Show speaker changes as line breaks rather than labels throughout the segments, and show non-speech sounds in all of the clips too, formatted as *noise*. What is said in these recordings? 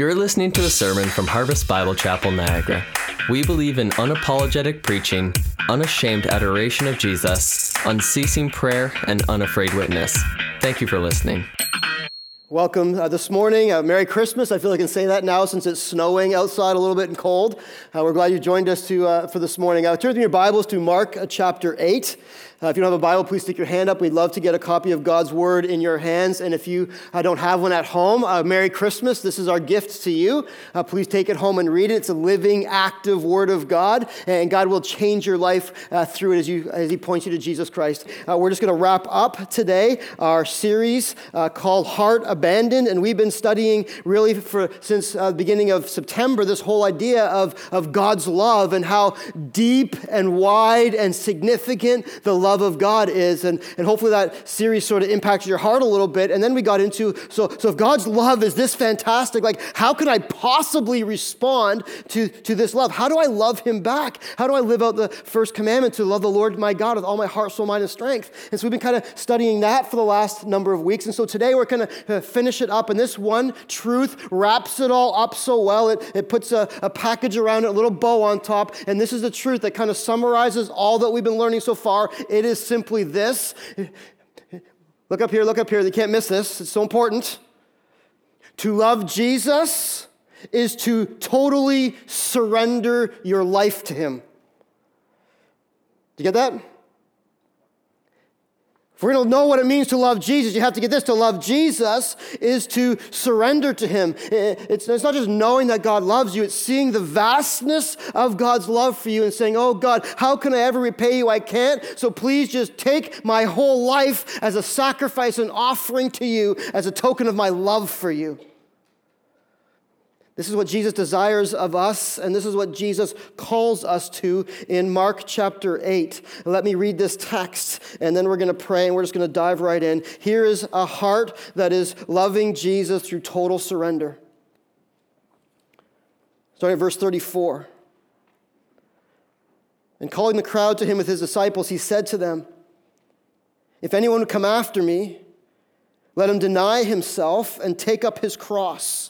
You're listening to a sermon from Harvest Bible Chapel, Niagara. We believe in unapologetic preaching, unashamed adoration of Jesus, unceasing prayer, and unafraid witness. Thank you for listening.
Welcome uh, this morning. Uh, Merry Christmas. I feel I can say that now since it's snowing outside a little bit and cold. Uh, we're glad you joined us to, uh, for this morning. Uh, turn your Bibles to Mark uh, chapter 8. Uh, if you don't have a Bible, please stick your hand up. We'd love to get a copy of God's Word in your hands. And if you uh, don't have one at home, uh, Merry Christmas. This is our gift to you. Uh, please take it home and read it. It's a living, active Word of God, and God will change your life through it as, you, as He points you to Jesus Christ. We're just going to wrap up today our series called Heart Abandoned. And we've been studying really for since the beginning of September this whole idea of, of God's love and how deep and wide and significant the love love of God is. And, and hopefully that series sort of impacted your heart a little bit. And then we got into so, so if God's love is this fantastic, like how can I possibly respond to, to this love? How do I love Him back? How do I live out the first commandment to love the Lord my God with all my heart, soul, mind, and strength? And so we've been kind of studying that for the last number of weeks. And so today we're going to uh, finish it up. And this one truth wraps it all up so well. It, it puts a, a package around it, a little bow on top. And this is the truth that kind of summarizes all that we've been learning so far. It is simply this. Look up here, look up here. You can't miss this. It's so important. To love Jesus is to totally surrender your life to Him. Do you get that? If we're going to know what it means to love Jesus, you have to get this. To love Jesus is to surrender to Him. Eh, it's, it's not just knowing that God loves you, it's seeing the vastness of God's love for you and saying, Oh God, how can I ever repay you? I can't. So please just take my whole life as a sacrifice and offering to you as a token of my love for you. This is what Jesus desires of us, and this is what Jesus calls us to in Mark chapter 8. Let me read this text, and then we're going to pray, and we're just going to dive right in. Here is a heart that is loving Jesus through total surrender. Starting at verse 34. And calling the crowd to him with his disciples, he said to them, If anyone would come after me, let him deny himself and take up his cross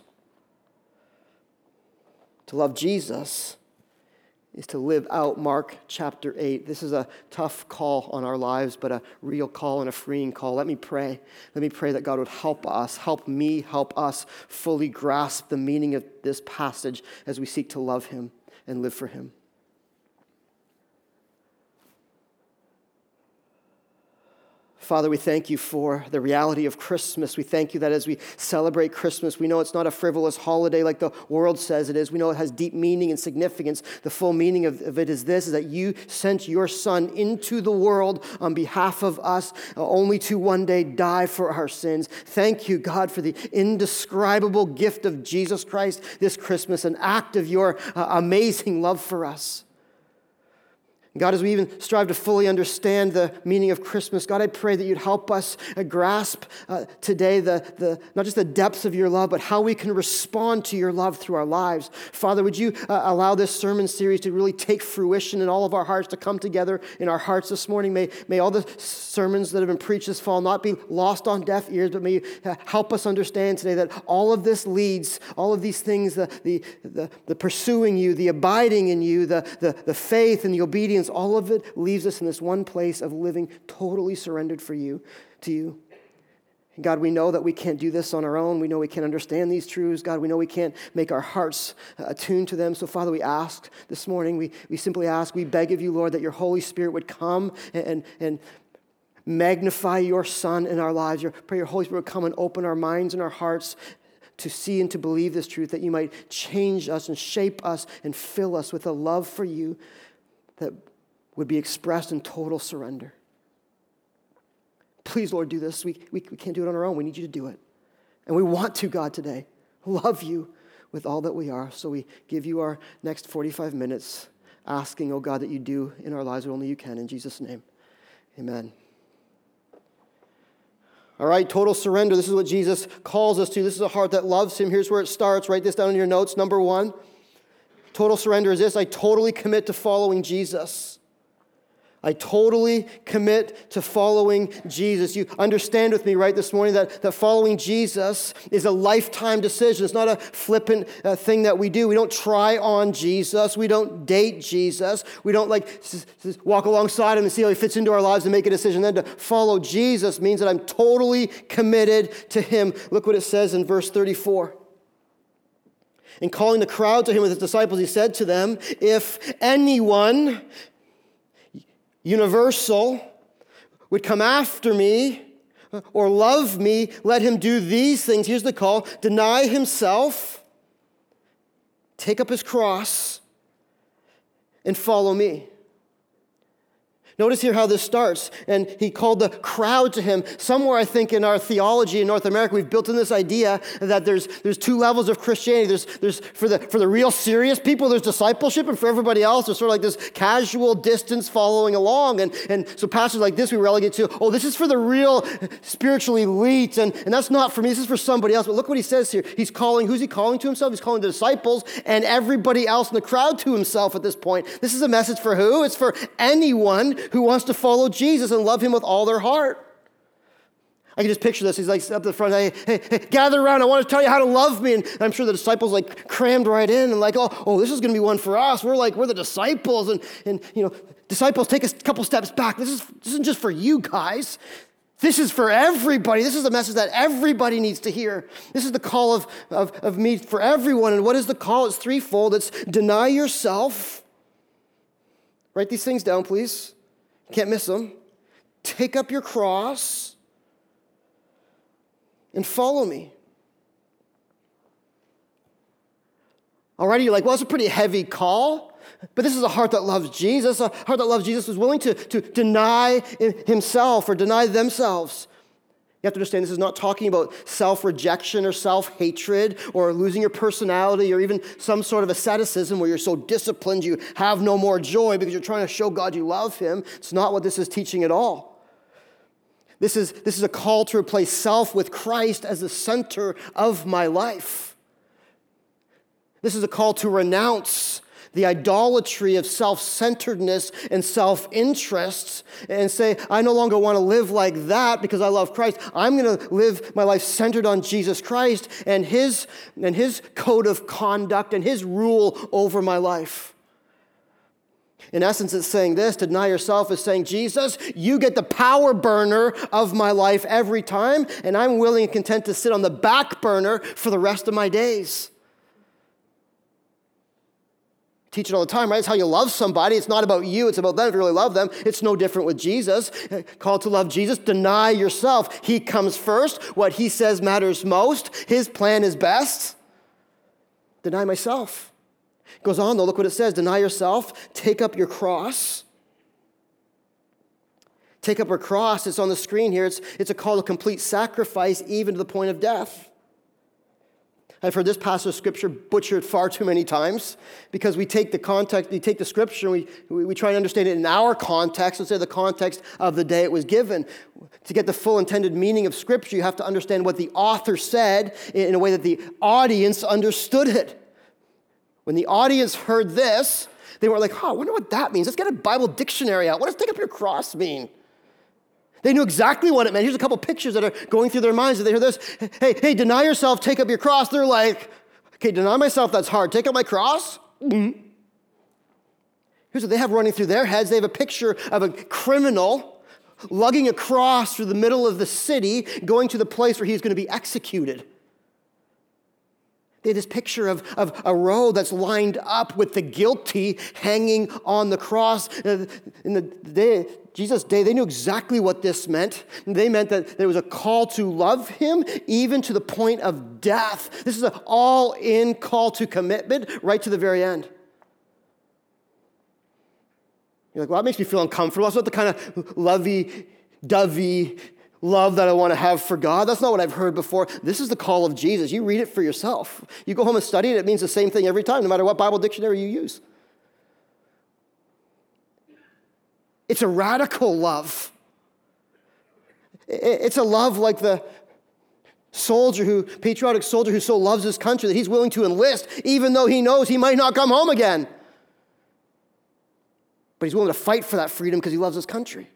To love Jesus is to live out Mark chapter 8. This is a tough call on our lives, but a real call and a freeing call. Let me pray. Let me pray that God would help us, help me, help us fully grasp the meaning of this passage as we seek to love Him and live for Him. Father, we thank you for the reality of Christmas. We thank you that as we celebrate Christmas, we know it's not a frivolous holiday like the world says it is. We know it has deep meaning and significance. The full meaning of, of it is this is that you sent your son into the world on behalf of us, uh, only to one day die for our sins. Thank you, God, for the indescribable gift of Jesus Christ this Christmas, an act of your uh, amazing love for us. God, as we even strive to fully understand the meaning of Christmas, God, I pray that you'd help us uh, grasp uh, today the, the, not just the depths of your love, but how we can respond to your love through our lives. Father, would you uh, allow this sermon series to really take fruition in all of our hearts, to come together in our hearts this morning? May, may all the sermons that have been preached this fall not be lost on deaf ears, but may you uh, help us understand today that all of this leads, all of these things, the, the, the, the pursuing you, the abiding in you, the, the, the faith and the obedience, obedience, all of it leaves us in this one place of living totally surrendered for you, to you. God, we know that we can't do this on our own. We know we can't understand these truths. God, we know we can't make our hearts uh, attuned to them. So, Father, we ask this morning, we, we simply ask, we beg of you, Lord, that your Holy Spirit would come and, and magnify your Son in our lives. Your, pray your Holy Spirit would come and open our minds and our hearts to see and to believe this truth, that you might change us and shape us and fill us with a love for you that would be expressed in total surrender. Please, Lord, do this. We, we, we can't do it on our own. We need you to do it. And we want to, God, today. love you with all that we are. So we give you our next 45 minutes asking, oh God, that you do in our lives what only you can. In Jesus' name, amen. All right, total surrender. This is what Jesus calls us to. This is a heart that loves him. Here's where it starts. Write this down in your notes. Number one total surrender is this I totally commit to following Jesus. I totally commit to following Jesus. You understand with me, right, this morning that, that following Jesus is a lifetime decision. It's not a flippant uh, thing that we do. We don't try on Jesus. We don't date Jesus. We don't like s- s- walk alongside him and see how he fits into our lives and make a decision. Then to follow Jesus means that I'm totally committed to him. Look what it says in verse 34. And calling the crowd to him with his disciples, he said to them, If anyone universal, would come after me or love me, let him do these things. Here's the call deny himself, take up his cross, and follow me. Notice here how this starts. And he called the crowd to him. Somewhere, I think, in our theology in North America, we've built in this idea that there's, there's two levels of Christianity. There's, there's for, the, for the real serious people, there's discipleship, and for everybody else, there's sort of like this casual distance following along. And, and so, pastors like this, we relegate to, oh, this is for the real spiritual elite. And, and that's not for me, this is for somebody else. But look what he says here. He's calling, who's he calling to himself? He's calling the disciples and everybody else in the crowd to himself at this point. This is a message for who? It's for anyone who wants to follow Jesus and love him with all their heart. I can just picture this. He's like up the front, hey, hey, hey, gather around. I want to tell you how to love me. And I'm sure the disciples like crammed right in and like, oh, oh, this is going to be one for us. We're like, we're the disciples. And, and you know, disciples, take a couple steps back. This, is, this isn't just for you guys. This is for everybody. This is the message that everybody needs to hear. This is the call of, of, of me for everyone. And what is the call? It's threefold. It's deny yourself. Write these things down, please. Can't miss them. Take up your cross and follow me. Already, you're like, well, it's a pretty heavy call. But this is a heart that loves Jesus. A heart that loves Jesus is willing to, to deny himself or deny themselves. You have to understand this is not talking about self rejection or self hatred or losing your personality or even some sort of asceticism where you're so disciplined you have no more joy because you're trying to show God you love Him. It's not what this is teaching at all. This is, this is a call to replace self with Christ as the center of my life. This is a call to renounce the idolatry of self centeredness and self interests and say, I no longer want to live like that because I love Christ. I'm going to live my life centered on Jesus Christ and his, and his code of conduct and his rule over my life. In essence, it's saying this deny yourself is saying, Jesus, you get the power burner of my life every time, and I'm willing and content to sit on the back burner for the rest of my days teach it all the time, right? It's how you love somebody. It's not about you, it's about them. If you really love them, it's no different with Jesus. Called to love Jesus, deny yourself. He comes first. What he says matters most. His plan is best. Deny myself. Goes on though, look what it says deny yourself, take up your cross. Take up a cross. It's on the screen here. It's, it's a call to complete sacrifice, even to the point of death. I've heard this passage of scripture butchered far too many times because we take the context, we take the scripture and we, we try to understand it in our context instead of the context of the day it was given. To get the full intended meaning of scripture, you have to understand what the author said in a way that the audience understood it. When the audience heard this, they were like, oh, I wonder what that means. Let's get a Bible dictionary out. What does take up your cross mean? They knew exactly what it meant. Here's a couple pictures that are going through their minds. They hear this hey, hey, deny yourself, take up your cross. They're like, okay, deny myself, that's hard. Take up my cross? Mm-hmm. Here's what they have running through their heads they have a picture of a criminal lugging a cross through the middle of the city, going to the place where he's going to be executed. They had this picture of, of a row that's lined up with the guilty hanging on the cross. Uh, in the day, Jesus' day, they knew exactly what this meant. They meant that there was a call to love him, even to the point of death. This is an all in call to commitment, right to the very end. You're like, well, that makes me feel uncomfortable. That's not the kind of lovey dovey love that I want to have for God. That's not what I've heard before. This is the call of Jesus. You read it for yourself. You go home and study it, it means the same thing every time, no matter what Bible dictionary you use. It's a radical love. It's a love like the soldier who, patriotic soldier who so loves his country that he's willing to enlist even though he knows he might not come home again. But he's willing to fight for that freedom because he loves his country.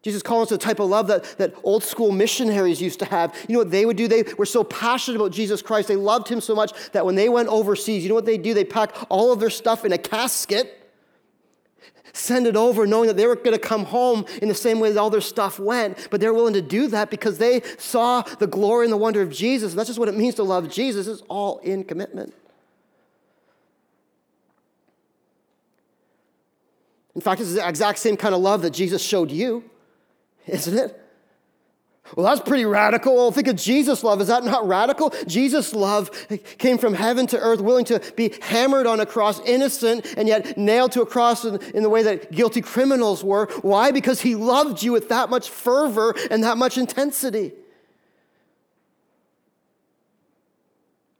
Jesus calls us the type of love that, that old school missionaries used to have. You know what they would do? They were so passionate about Jesus Christ. They loved him so much that when they went overseas, you know what they do? They pack all of their stuff in a casket send it over knowing that they were going to come home in the same way that all their stuff went. But they're willing to do that because they saw the glory and the wonder of Jesus. And that's just what it means to love Jesus. It's all in commitment. In fact, it's the exact same kind of love that Jesus showed you, isn't it? Well, that's pretty radical. Well, think of Jesus' love. Is that not radical? Jesus' love came from heaven to earth, willing to be hammered on a cross, innocent, and yet nailed to a cross in, in, the way that guilty criminals were. Why? Because he loved you with that much fervor and that much intensity.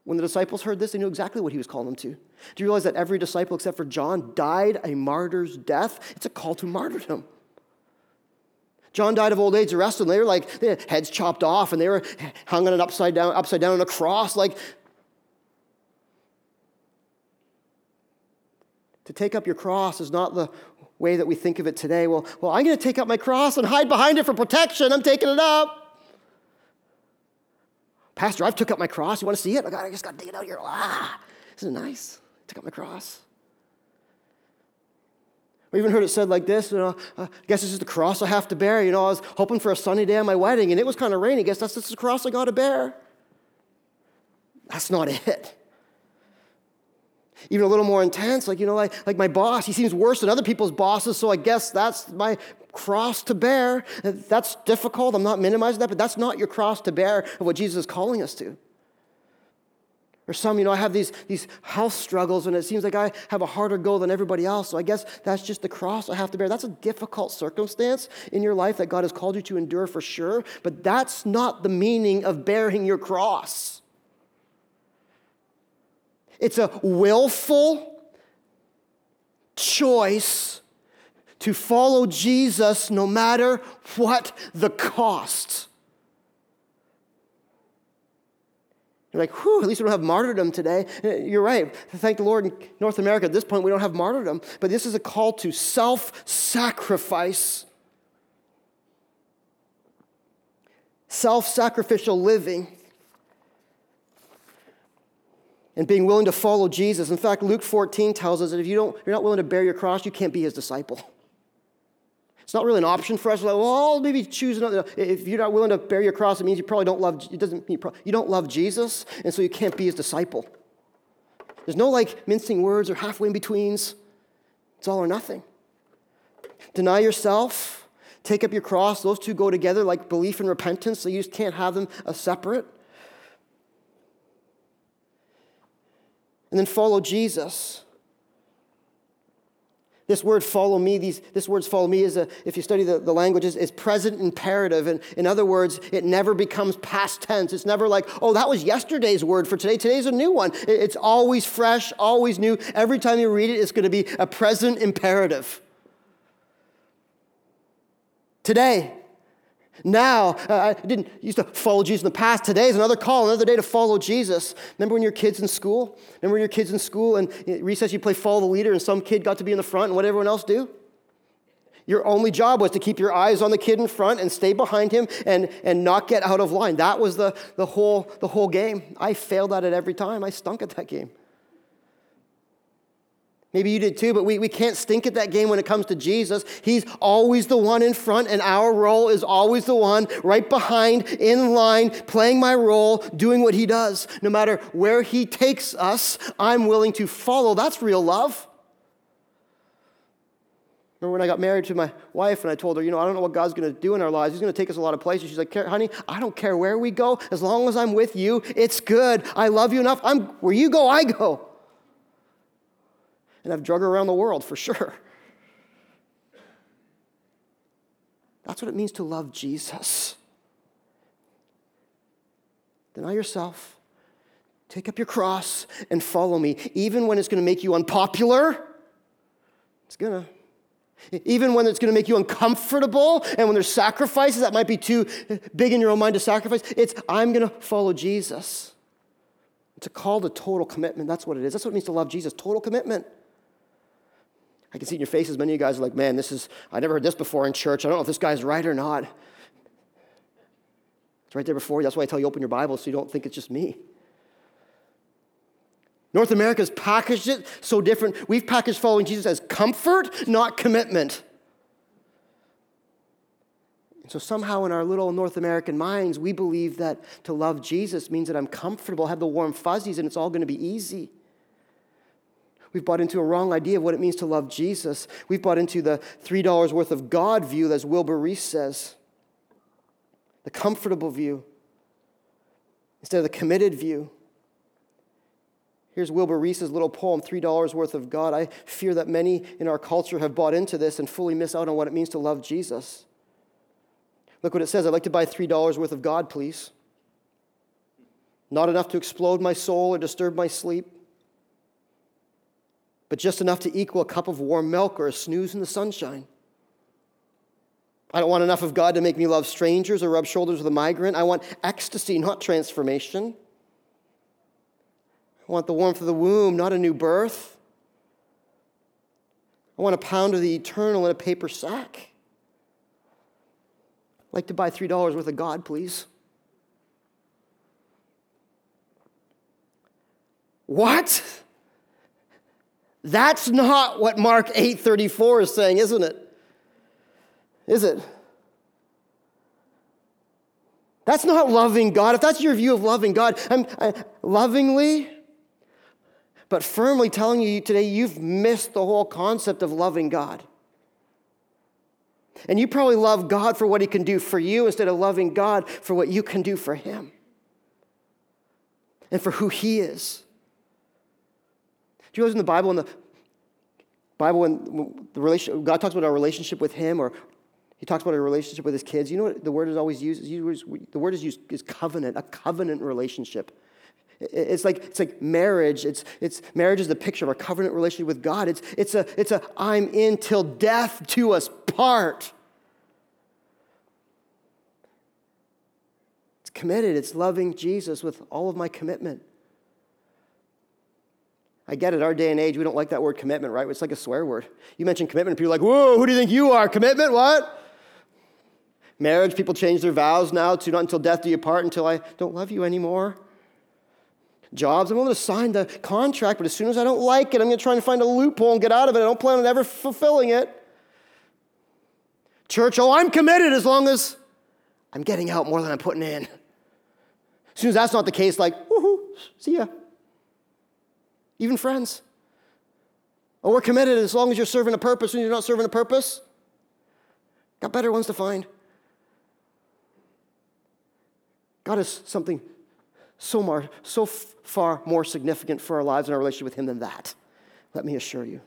When the disciples heard this, they knew exactly what he was calling them to. Do you realize that every disciple except for John died a martyr's death? It's a call to martyrdom. John died of old age, arrested, them, they were like, they heads chopped off and they were hung on an upside down, upside down on a cross. Like, to take up your cross is not the way that we think of it today. Well, well, I'm going to take up my cross and hide behind it for protection. I'm taking it up. Pastor, I've took up my cross. You want to see it? I, got, I just got to dig it out here. Ah, isn't it nice? Took up my cross. We even heard it said like this, you know, uh, I guess this is the cross I have to bear. You know, I was hoping for a sunny day on my wedding and it was kind of rainy. I guess that's just the cross I got to bear. That's not it. Even a little more intense, like, you know, like, like my boss, he seems worse than other people's bosses, so I guess that's my cross to bear. That's difficult. I'm not minimizing that, but that's not your cross to bear of what Jesus is calling us to. Or some, you know, I have these, these health struggles and it seems like I have a harder go than everybody else. So I guess that's just the cross I have to bear. That's a difficult circumstance in your life that God has called you to endure for sure. But that's not the meaning of bearing your cross. It's a willful choice to follow Jesus no matter what the cost. You're like, whew, at least we don't have martyrdom today. Uh, you're right. Thank the Lord in North America at this point, we don't have martyrdom. But this is a call to self sacrifice, self sacrificial living, and being willing to follow Jesus. In fact, Luke 14 tells us that if you don't, you're not willing to bear your cross, you can't be his disciple. It's not really an option for us. Like, well, I'll maybe choose another. If you're not willing to bear your cross, it means you probably don't love. It doesn't mean you don't love Jesus, and so you can't be his disciple. There's no like mincing words or halfway in betweens. It's all or nothing. Deny yourself. Take up your cross. Those two go together like belief and repentance. So you just can't have them a separate. And then follow Jesus. This word follow me, these, this word's follow me is a, if you study the, the languages, is present imperative. And in other words, it never becomes past tense. It's never like, oh, that was yesterday's word for today. Today's a new one. It, it's always fresh, always new. Every time you read it, it's going to be a present imperative. Today, now, uh, I didn't used to follow Jesus in the past. Today is another call, another day to follow Jesus. Remember when your kids in school? Remember when your kids in school and recess you play follow the leader and some kid got to be in the front and what everyone else do? Your only job was to keep your eyes on the kid in front and stay behind him and, and not get out of line. That was the, the, whole, the whole game. I failed at it every time. I stunk at that game. Maybe you did too, but we, we can't stink at that game when it comes to Jesus. He's always the one in front, and our role is always the one right behind, in line, playing my role, doing what he does. No matter where he takes us, I'm willing to follow. That's real love. Remember when I got married to my wife and I told her, you know, I don't know what God's going to do in our lives. He's going to take us a lot of places. She's like, honey, I don't care where we go. As long as I'm with you, it's good. I love you enough. I'm, where you go, I go and I've drug her around the world for sure. That's what it means to love Jesus. Deny yourself, take up your cross, and follow me, even when it's going to make you unpopular. It's going to. Even when it's going to make you uncomfortable and when there's sacrifices that might be too big in your own mind to sacrifice, it's I'm going to follow Jesus. It's a call to total commitment. That's what it is. That's what it means to love Jesus total commitment. I can see in your faces, many of you guys are like, man, this is, I never heard this before in church. I don't know if this guy's right or not. It's right there before you. That's why I tell you open your Bible so you don't think it's just me. North America's packaged it so different. We've packaged following Jesus as comfort, not commitment. And so somehow in our little North American minds, we believe that to love Jesus means that I'm comfortable, have the warm fuzzies, and it's all going to be easy. We've bought into a wrong idea of what it means to love Jesus. We've bought into the $3 worth of God view, as Wilbur Rees says, the comfortable view instead of the committed view. Here's Wilbur Rees's little poem, $3 worth of God. I fear that many in our culture have bought into this and fully miss out on what it means to love Jesus. Look what it says I'd like to buy $3 worth of God, please. Not enough to explode my soul or disturb my sleep but just enough to equal a cup of warm milk or a snooze in the sunshine. I don't want enough of God to make me love strangers or rub shoulders with a migrant. I want ecstasy, not transformation. I want the warmth of the womb, not a new birth. I want a pound of the eternal in a paper sack. I'd like to buy $3 worth of God, please. What? That's not what Mark 8:34 is saying, isn't it? Is it? That's not loving God. If that's your view of loving God, I'm I, lovingly, but firmly telling you today, you've missed the whole concept of loving God. And you probably love God for what He can do for you instead of loving God for what you can do for Him and for who He is. Do you realize in the Bible, in the Bible, when the relation, God talks about our relationship with Him, or He talks about our relationship with His kids, you know what the word is always used? The word is used is covenant, a covenant relationship. It's like, it's like marriage. It's, it's, marriage is the picture of our covenant relationship with God. It's, it's, a, it's a I'm in till death do us part. It's committed. It's loving Jesus with all of my commitment. I get it, our day and age, we don't like that word commitment, right? It's like a swear word. You mention commitment, people are like, whoa, who do you think you are? Commitment, what? Marriage, people change their vows now to not until death do you part, until I don't love you anymore. Jobs, I'm willing to sign the contract, but as soon as I don't like it, I'm going to try and find a loophole and get out of it. I don't plan on ever fulfilling it. Church, oh, I'm committed as long as I'm getting out more than I'm putting in. As soon as that's not the case, like, woohoo, see ya. Even friends. Oh, we're committed as long as you're serving a purpose. When you're not serving a purpose, got better ones to find. God is something so, more, so far more significant for our lives and our relationship with Him than that. Let me assure you.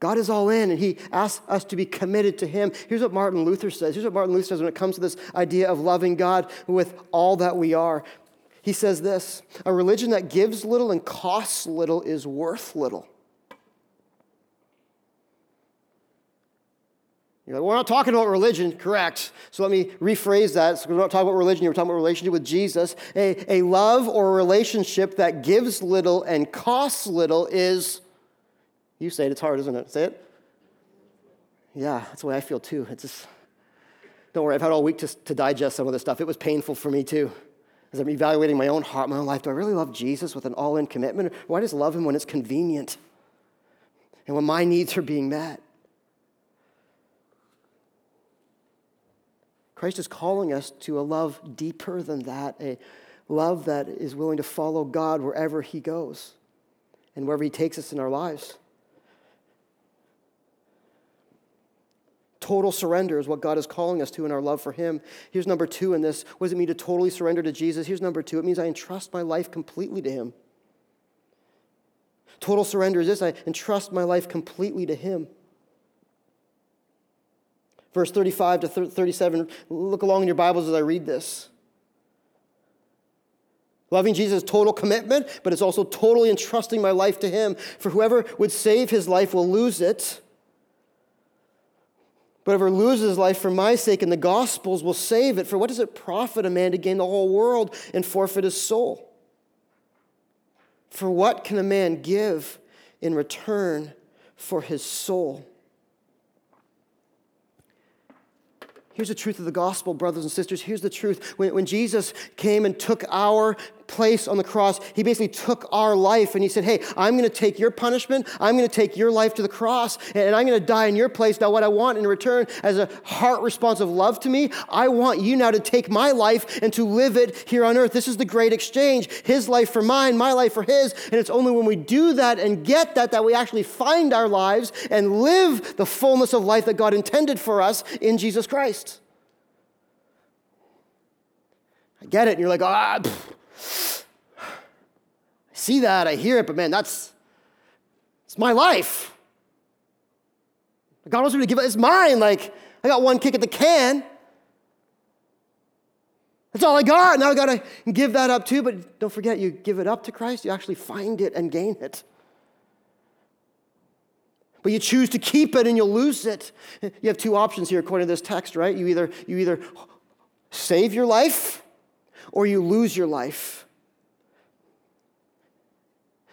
God is all in, and He asks us to be committed to Him. Here's what Martin Luther says. Here's what Martin Luther says when it comes to this idea of loving God with all that we are. He says this a religion that gives little and costs little is worth little. You're like, we're not talking about religion, correct. So let me rephrase that. So we're not talking about religion, we're talking about relationship with Jesus. A, a love or a relationship that gives little and costs little is, you say it, it's hard, isn't it? Say it. Yeah, that's the way I feel too. It's just, don't worry, I've had all week to, to digest some of this stuff. It was painful for me too as I'm evaluating my own heart, my own life, do I really love Jesus with an all in commitment? Or do just love him when it's convenient and when my needs are being met? Christ is calling us to a love deeper than that, a love that is willing to follow God wherever he goes and wherever he takes us in our lives. Total surrender is what God is calling us to in our love for Him. Here's number two in this. What does it mean to totally surrender to Jesus? Here's number two it means I entrust my life completely to Him. Total surrender is this I entrust my life completely to Him. Verse 35 to 37. Look along in your Bibles as I read this. Loving Jesus is total commitment, but it's also totally entrusting my life to Him. For whoever would save his life will lose it. Whoever loses life for my sake and the gospel's will save it. For what does it profit a man to gain the whole world and forfeit his soul? For what can a man give in return for his soul? Here's the truth of the gospel, brothers and sisters. Here's the truth. When, when Jesus came and took our place on the cross, he basically took our life and he said, Hey, I'm going to take your punishment. I'm going to take your life to the cross and I'm going to die in your place. Now, what I want in return as a heart response of love to me, I want you now to take my life and to live it here on earth. This is the great exchange his life for mine, my life for his. And it's only when we do that and get that that we actually find our lives and live the fullness of life that God intended for us in Jesus Christ. I get it. And you're like, ah, *sighs* I see that, I hear it, but man, that's it's my life. God wants me to give it, it's mine. Like, I got one kick at the can. That's all I got. Now I got to give that up too. But don't forget, you give it up to Christ, you actually find it and gain it. But you choose to keep it and you'll lose it. You have two options here according to this text, right? You either, you either save your life or you lose your life.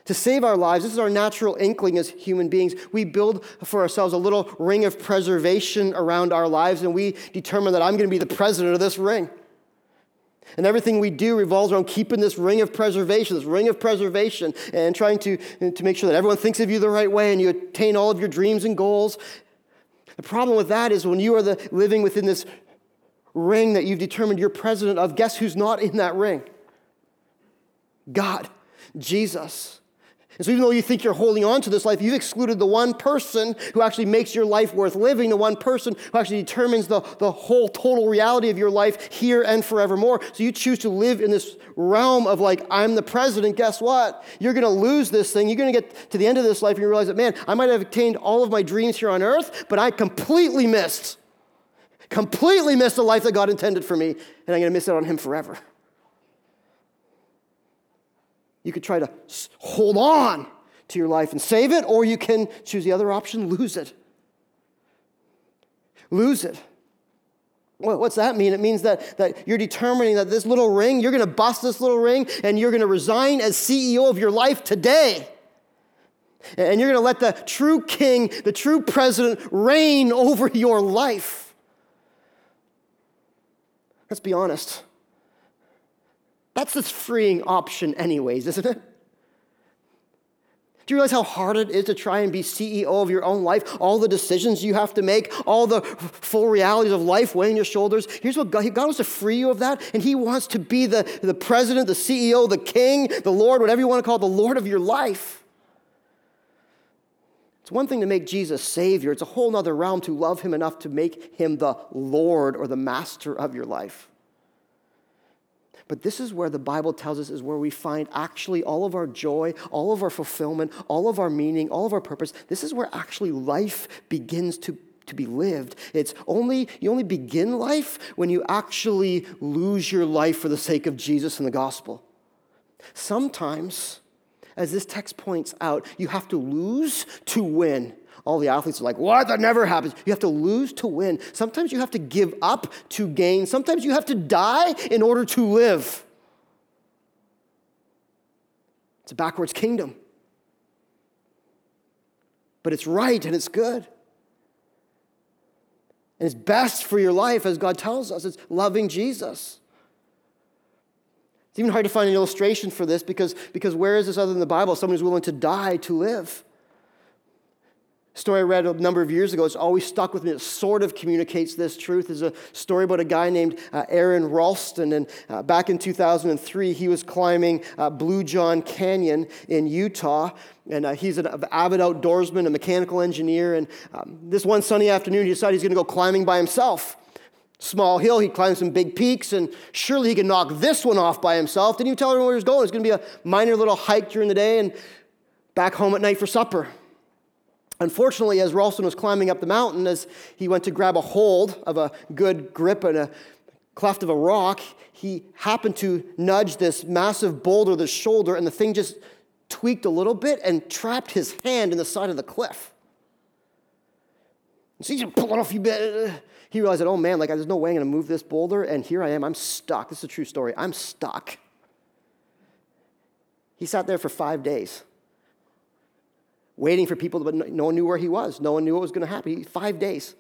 To save our lives, this is our natural inkling as human beings. We build for ourselves a little ring of preservation around our lives, and we determine that I'm going to be the president of this ring. And everything we do revolves around keeping this ring of preservation, this ring of preservation, and trying to, to make sure that everyone thinks of you the right way and you attain all of your dreams and goals. The problem with that is when you are the, living within this ring that you've determined you're president of, guess who's not in that ring? God, Jesus. And so, even though you think you're holding on to this life, you've excluded the one person who actually makes your life worth living, the one person who actually determines the, the whole total reality of your life here and forevermore. So, you choose to live in this realm of like, I'm the president. Guess what? You're going to lose this thing. You're going to get to the end of this life and you realize that, man, I might have attained all of my dreams here on earth, but I completely missed completely miss the life that God intended for me, and I'm going to miss it on Him forever. You could try to hold on to your life and save it, or you can choose the other option lose it. Lose it. What's that mean? It means that, that you're determining that this little ring, you're going to bust this little ring, and you're going to resign as CEO of your life today. And you're going to let the true king, the true president, reign over your life. Let's be honest. That's this freeing option, anyways, isn't it? Do you realize how hard it is to try and be CEO of your own life? All the decisions you have to make, all the full realities of life weighing your shoulders. Here's what God, God wants to free you of that, and He wants to be the, the president, the CEO, the king, the Lord, whatever you want to call it, the Lord of your life. It's one thing to make Jesus Savior, it's a whole other realm to love Him enough to make Him the Lord or the master of your life. But this is where the Bible tells us is where we find actually all of our joy, all of our fulfillment, all of our meaning, all of our purpose. This is where actually life begins to, to be lived. It's only, you only begin life when you actually lose your life for the sake of Jesus and the gospel. Sometimes as this text points out, you have to lose to win. All the athletes are like, what? That never happens. You have to lose to win. Sometimes you have to give up to gain. Sometimes you have to die in order to live. It's a backwards kingdom. But it's right and it's good. And it's best for your life, as God tells us. It's loving Jesus. It's even hard to find an illustration for this because, because where is this other than the Bible? Someone who's willing to die to live. A story I read a number of years ago, it's always stuck with me. It sort of communicates this truth. Is a story about a guy named uh, Aron Ralston. And uh, back in 2003, he was climbing uh, Blue John Canyon in Utah. And uh, he's an avid outdoorsman, a mechanical engineer. And um, this one sunny afternoon, he decided he's going to go climbing by himself small hill. He'd some big peaks, and surely he could knock this one off by himself. Didn't even tell everyone where he was going. It was going to be a minor little hike during the day and back home at night for supper. Unfortunately, as Ralston was climbing up the mountain, as he went to grab a hold of a good grip in a cleft of a rock, he happened to nudge this massive boulder the shoulder, and the thing just tweaked a little bit and trapped his hand in the side of the cliff. So he just pulled it off. He realized that, oh man, like there's no way I'm going to move this boulder, and here I am. I'm stuck. This is a true story. I'm stuck. He sat there for five days waiting for people, but no one knew where he was. No one knew what was going to happen. Five days.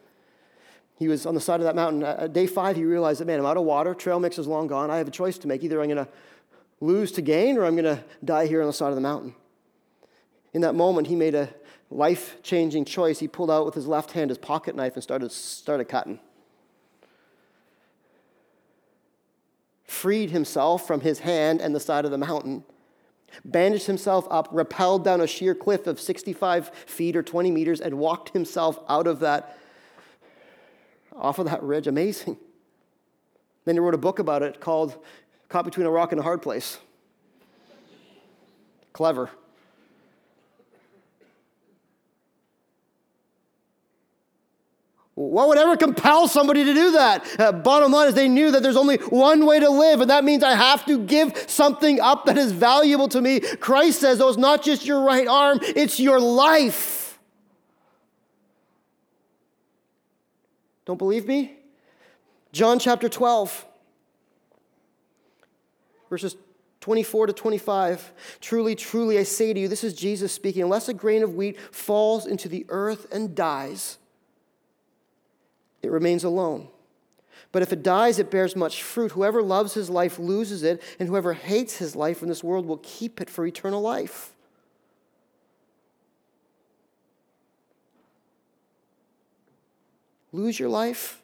He was on the side of that mountain. Day five, he realized that, man, I'm out of water. Trail mix is long gone. I have a choice to make. Either I'm going to lose to gain or I'm going to die here on the side of the mountain. In that moment, he made a life changing choice. He pulled out with his left hand his pocket knife and started, started cutting. Freed himself from his hand and the side of the mountain bandaged himself up, rappelled down a sheer cliff of 65 feet or 20 meters, and walked himself out of that, off of that ridge. Amazing. Then he wrote a book about it called Caught Between a Rock and a Hard Place. Clever. What would ever compel somebody to do that? Uh, bottom line is they knew that there's only one way to live, and that means I have to give something up that is valuable to me. Christ says, oh, it's not just your right arm, it's your life. Don't believe me? John chapter 12, verses 24 to 25. Truly, truly, I say to you, this is Jesus speaking, unless a grain of wheat falls into the earth and dies, it remains alone. But if it dies, it bears much fruit. Whoever loves his life loses it, and whoever hates his life in this world will keep it for eternal life. Lose your life?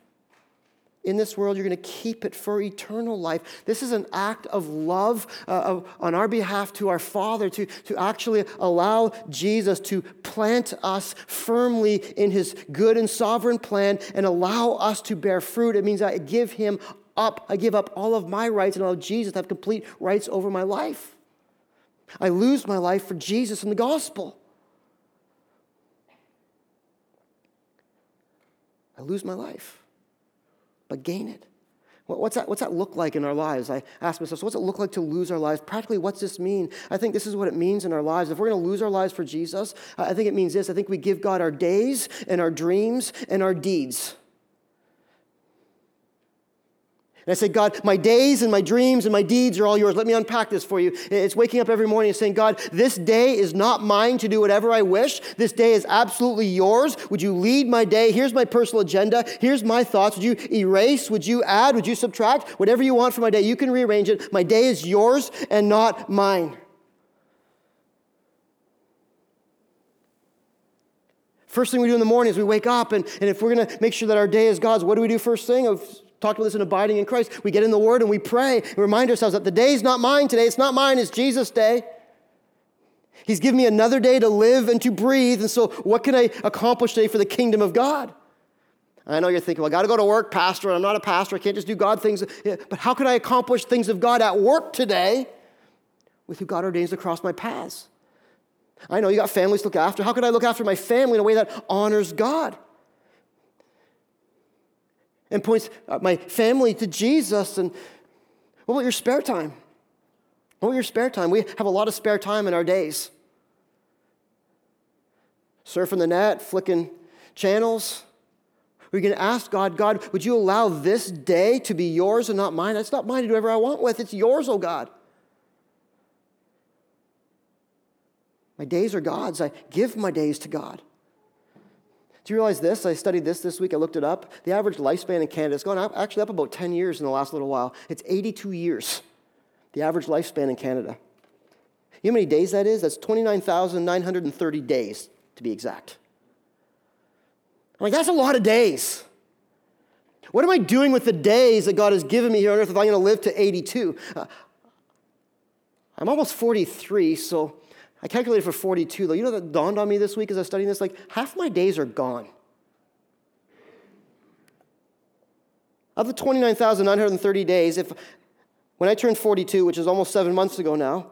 In this world, you're going to keep it for eternal life. This is an act of love uh, of, on our behalf to our Father to, to actually allow Jesus to plant us firmly in his good and sovereign plan and allow us to bear fruit. It means I give him up, I give up all of my rights and allow Jesus to have complete rights over my life. I lose my life for Jesus and the gospel. I lose my life but gain it. What's that, what's that look like in our lives? I ask myself, so what's it look like to lose our lives? Practically, what's this mean? I think this is what it means in our lives. If we're going to lose our lives for Jesus, I think it means this. I think we give God our days and our dreams and our deeds. And I said, God, my days and my dreams and my deeds are all yours. Let me unpack this for you. It's waking up every morning and saying, God, this day is not mine to do whatever I wish. This day is absolutely yours. Would you lead my day? Here's my personal agenda. Here's my thoughts. Would you erase? Would you add? Would you subtract? Whatever you want for my day, you can rearrange it. My day is yours and not mine. First thing we do in the morning is we wake up, and, and if we're going to make sure that our day is God's, what do we do first thing? Talked about this in abiding in Christ. We get in the Word and we pray and remind ourselves that the day is not mine today. It's not mine, it's Jesus' day. He's given me another day to live and to breathe. And so, what can I accomplish today for the kingdom of God? I know you're thinking, well, I got to go to work, pastor, and I'm not a pastor. I can't just do God things. But how can I accomplish things of God at work today with who God ordains to cross my paths? I know you got families to look after. How can I look after my family in a way that honors God? And points uh, my family to Jesus. And what about your spare time? What about your spare time? We have a lot of spare time in our days. Surfing the net, flicking channels. Going to ask God, God, would you allow this day to be yours and not mine? It's not mine to do whatever I want with. It's yours, oh God. My days are God's. I give my days to God. Do you realize this? I studied this this week. I looked it up. The average lifespan in Canada has gone up, actually up about 10 years in the last little while. It's 82 years, the average lifespan in Canada. You know how many days that is? That's 29,930 days, to be exact. I'm like, that's a lot of days. What am I doing with the days that God has given me here on earth if I'm going to live to 82? Uh, I'm almost 43, so I calculated for 42, though. You know that dawned on me this week as I was studying this? Like, half my days are gone. Of the 29,930 days, if when I turned 42, which is almost seven months ago now,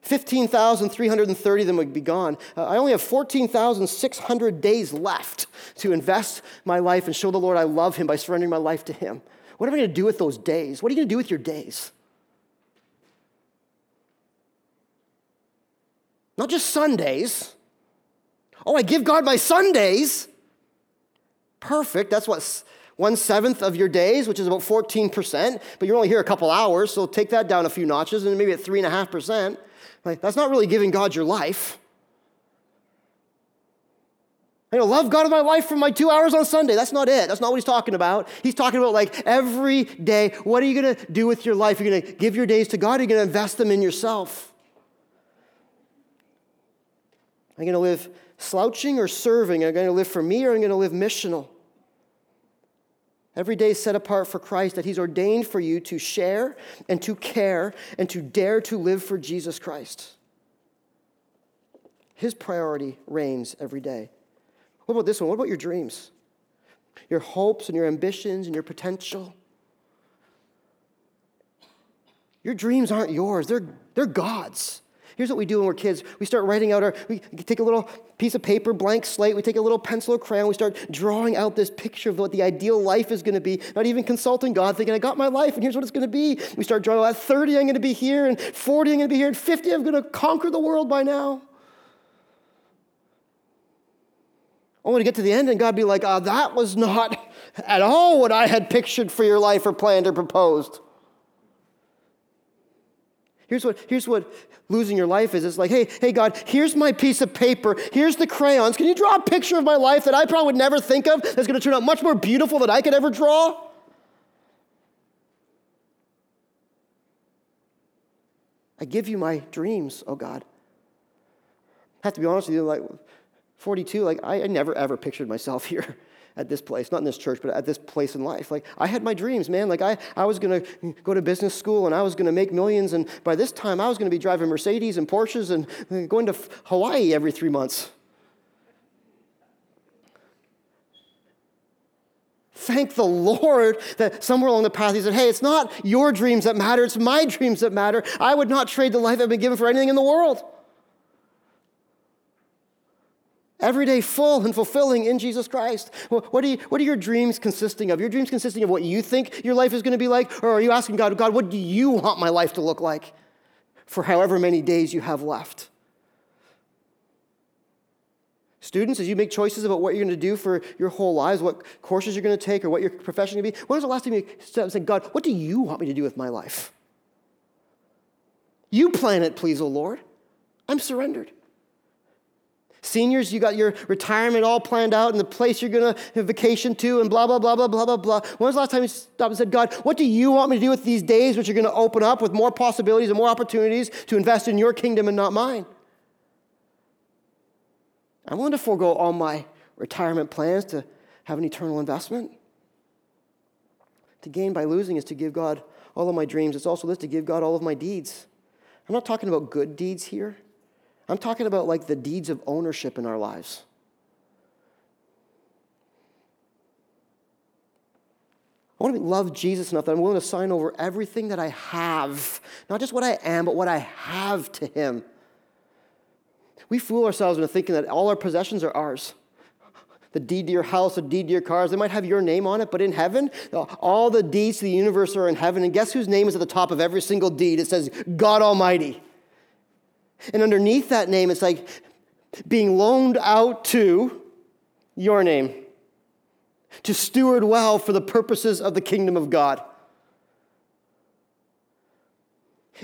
15,330 of them would be gone. Uh, I only have 14,600 days left to invest my life and show the Lord I love Him by surrendering my life to Him. What am I going to do with those days? What are you going to do with your days? Not just Sundays. Oh, I give God my Sundays. Perfect. That's what one seventh of your days, which is about 14%, but you're only here a couple hours, so take that down a few notches and maybe at 3.5%. Like, that's not really giving God your life. I know, love God of my life for my two hours on Sunday. That's not it. That's not what he's talking about. He's talking about like every day. What are you going to do with your life? You're going to give your days to God. You're going to invest them in yourself. Am I going to live slouching or serving? Am I going to live for me or am I going to live missional? Every day set apart for Christ that He's ordained for you to share and to care and to dare to live for Jesus Christ. His priority reigns every day. What about this one? What about your dreams? Your hopes and your ambitions and your potential? Your dreams aren't yours, they're, they're God's. Here's what we do when we're kids. We start writing out our, we take a little piece of paper, blank slate, we take a little pencil or crayon, we start drawing out this picture of what the ideal life is going to be, not even consulting God, thinking, I got my life and here's what it's going to be. We start drawing, at 30, I'm going to be here, and 40, I'm going to be here, and 50, I'm going to conquer the world by now. Only to get to the end and God be like, oh, that was not at all what I had pictured for your life or planned or proposed. Here's what, here's what losing your life is. It's like, hey, hey, God, here's my piece of paper. Here's the crayons. Can you draw a picture of my life that I probably would never think of that's going to turn out much more beautiful than I could ever draw? I give you my dreams, oh God. I have to be honest with you, like 42, like I, I never ever pictured myself *laughs* here at this place, not in this church, but at this place in life. Like, I had my dreams, man. Like, I, I was going to go to business school and I was going to make millions. And by this time, I was going to be driving Mercedes and Porsches and going to Hawaii every three months. Thank the Lord that somewhere along the path he said, Hey, it's not your dreams that matter, it's my dreams that matter. I would not trade the life I've been given for anything in the world every day full and fulfilling in Jesus Christ. What are, you, what are your dreams consisting of? Your dreams consisting of what you think your life is going to be like? Or are you asking God, God, what do you want my life to look like for however many days you have left? Students, as you make choices about what you're going to do for your whole lives, what courses you're going to take, or what your profession is going to be, when was the last time you said, God, what do you want me to do with my life? You plan it, please, O Lord. I'm surrendered. Seniors, you got your retirement all planned out and the place you're going to vacation to and blah, blah, blah, blah, blah, blah, blah. When was the last time you stopped and said, God, what do you want me to do with these days which are going to open up with more possibilities and more opportunities to invest in your kingdom and not mine? I'm willing to forego all my retirement plans to have an eternal investment. To gain by losing is to give God all of my dreams. It's also this to give God all of my deeds. I'm not talking about good deeds here. I'm talking about like the deeds of ownership in our lives. I want to love Jesus enough that I'm willing to sign over everything that I have, not just what I am, but what I have to Him. We fool ourselves into thinking that all our possessions are ours. The deed to your house, the deed to your cars, they might have your name on it, but in heaven, all the deeds to the universe are in heaven. And guess whose name is at the top of every single deed? It says God Almighty. And underneath that name, it's like being loaned out to your name to steward well for the purposes of the kingdom of God.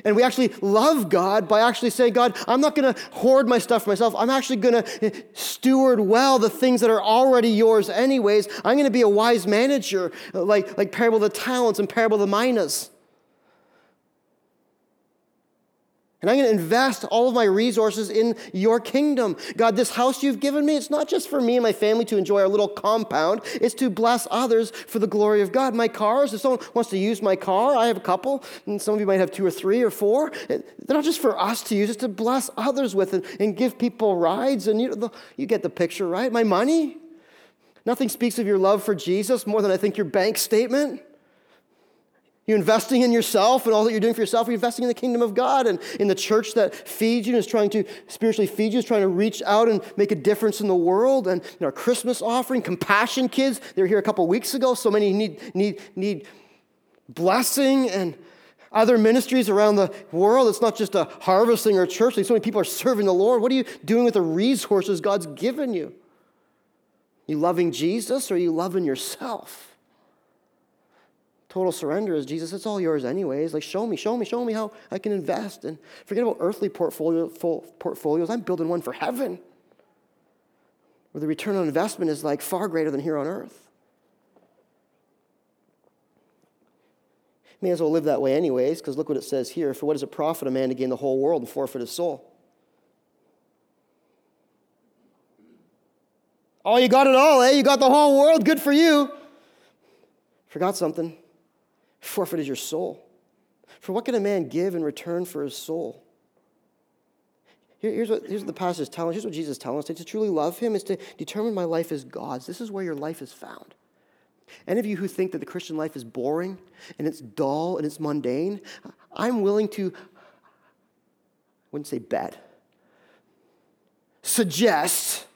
And we actually love God by actually saying, God, I'm not going to hoard my stuff for myself. I'm actually going to eh, steward well the things that are already yours, anyways. I'm going to be a wise manager, like, like Parable of the Talents and Parable of the Minas. And I'm going to invest all of my resources in your kingdom. God, this house you've given me, it's not just for me and my family to enjoy our little compound, it's to bless others for the glory of God. My cars, if someone wants to use my car, I have a couple, and some of you might have two or three or four. They're not just for us to use, it's to bless others with and, and give people rides. And you, you get the picture, right? My money, nothing speaks of your love for Jesus more than I think your bank statement. You're investing in yourself and all that you're doing for yourself. You're investing in the kingdom of God and in the church that feeds you and is trying to spiritually feed you, is trying to reach out and make a difference in the world. And our Christmas offering, compassion kids, they were here a couple weeks ago. So many need, need, need blessing and other ministries around the world. It's not just a harvesting or church. so many people are serving the Lord. What are you doing with the resources God's given you? You loving Jesus or are you loving yourself? Total surrender is Jesus, it's all yours anyways. Like, show me, show me, show me how I can invest. And forget about earthly portfolio, portfolios. I'm building one for heaven, where the return on investment is like far greater than here on earth. May as well live that way, anyways, because look what it says here. For what does it profit a man to gain the whole world and forfeit his soul? Oh, you got it all, eh? You got the whole world. Good for you. Forgot something forfeited your soul. For what can a man give in return for his soul? here's, what, here's what the passage is telling us. Here's what Jesus is telling us. To truly love him is to determine my life as God's. This is where your life is found. Any of you who think that the Christian life is boring and it's dull and it's mundane, I'm willing to, I wouldn't say bet, suggest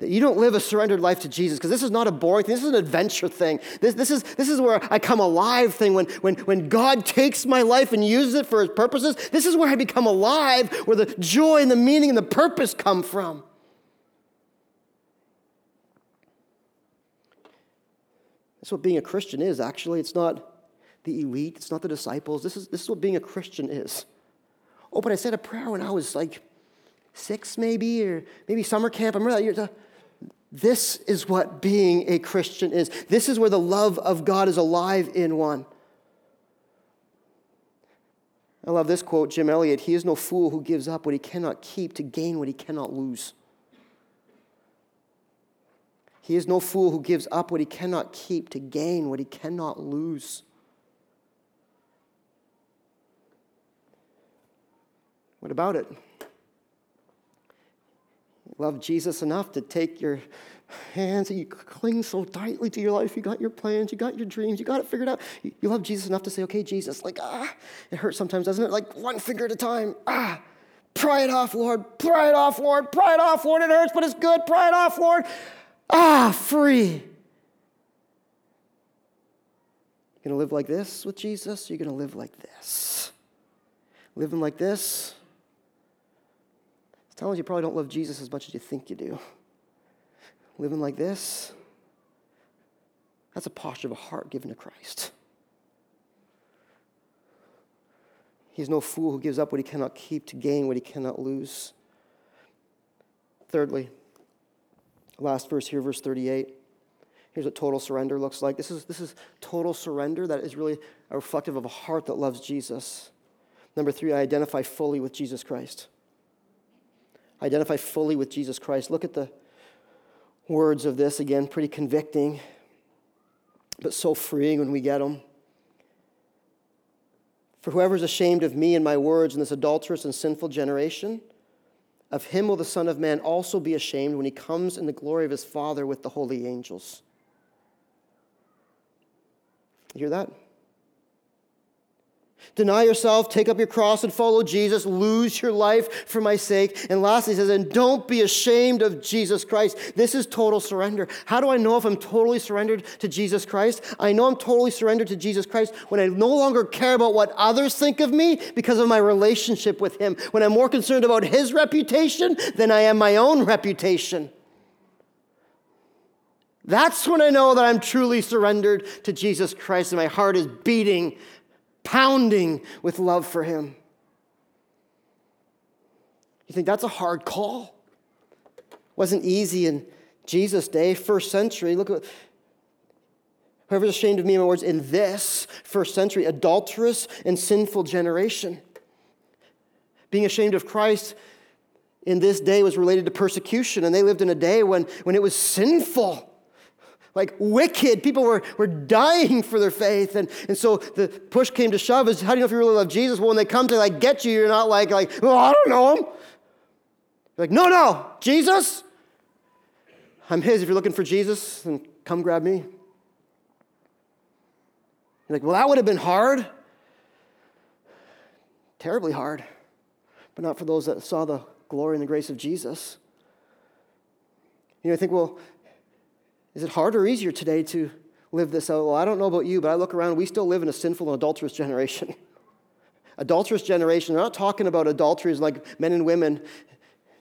that you don't live a surrendered life to Jesus, because this is not a boring thing. This is an adventure thing. This, this, is, this is where I come alive thing. When, when, when God takes my life and uses it for his purposes, this is where I become alive, where the joy and the meaning and the purpose come from. That's what being a Christian is, actually. It's not the elite, it's not the disciples. This is, this is what being a Christian is. Oh, but I said a prayer when I was like six, maybe, or maybe summer camp. I remember that year. This is what being a Christian is. This is where the love of God is alive in one. I love this quote, Jim Elliot. He is no fool who gives up what he cannot keep to gain what he cannot lose. He is no fool who gives up what he cannot keep to gain what he cannot lose. What about it? Love Jesus enough to take your hands and you cling so tightly to your life. You got your plans, you got your dreams, you got it figured out. You love Jesus enough to say, okay, Jesus, like, ah, it hurts sometimes, doesn't it? Like one finger at a time. Ah, pry it off, Lord. Pry it off, Lord. Pry it off, Lord. It hurts, but it's good. Pry it off, Lord. Ah, free. You're going to live like this with Jesus? You're going to live like this. Living like this Telling you probably don't love Jesus as much as you think you do. Living like this, that's a posture of a heart given to Christ. He's no fool who gives up what he cannot keep to gain what he cannot lose. Thirdly, last verse here, verse 38. Here's what total surrender looks like. This is, this is total surrender that is really reflective of a heart that loves Jesus. Number three, I identify fully with Jesus Christ identify fully with Jesus Christ. Look at the words of this again, pretty convicting, but so freeing when we get them. For whoever is ashamed of me and my words in this adulterous and sinful generation, of him will the Son of Man also be ashamed when he comes in the glory of his Father with the holy angels. You hear that? Deny yourself, take up your cross, and follow Jesus. Lose your life for my sake. And lastly, he says, and don't be ashamed of Jesus Christ. This is total surrender. How do I know if I'm totally surrendered to Jesus Christ? I know I'm totally surrendered to Jesus Christ when I no longer care about what others think of me because of my relationship with Him. When I'm more concerned about His reputation than I am my own reputation. That's when I know that I'm truly surrendered to Jesus Christ and my heart is beating pounding with love for him. You think that's a hard call? Wasn't easy in Jesus' day, first century. Look at whoever's ashamed of me and my words in this first century, adulterous and sinful generation. Being ashamed of Christ in this day was related to persecution, and they lived in a day when, when it was sinful like wicked. People were, were dying for their faith. And, and so the push came to shove is how do you know if you really love Jesus? Well, when they come to like get you, you're not like, like, well, I don't know him. You're like, no, no, Jesus. I'm his. If you're looking for Jesus, then come grab me. You're like, well, that would have been hard. Terribly hard, but not for those that saw the glory and the grace of Jesus. You know, I think, well, is it harder or easier today to live this out? Well, I don't know about you, but I look around, we still live in a sinful and adulterous generation. *laughs* adulterous generation, they're not talking about adulteries like men and women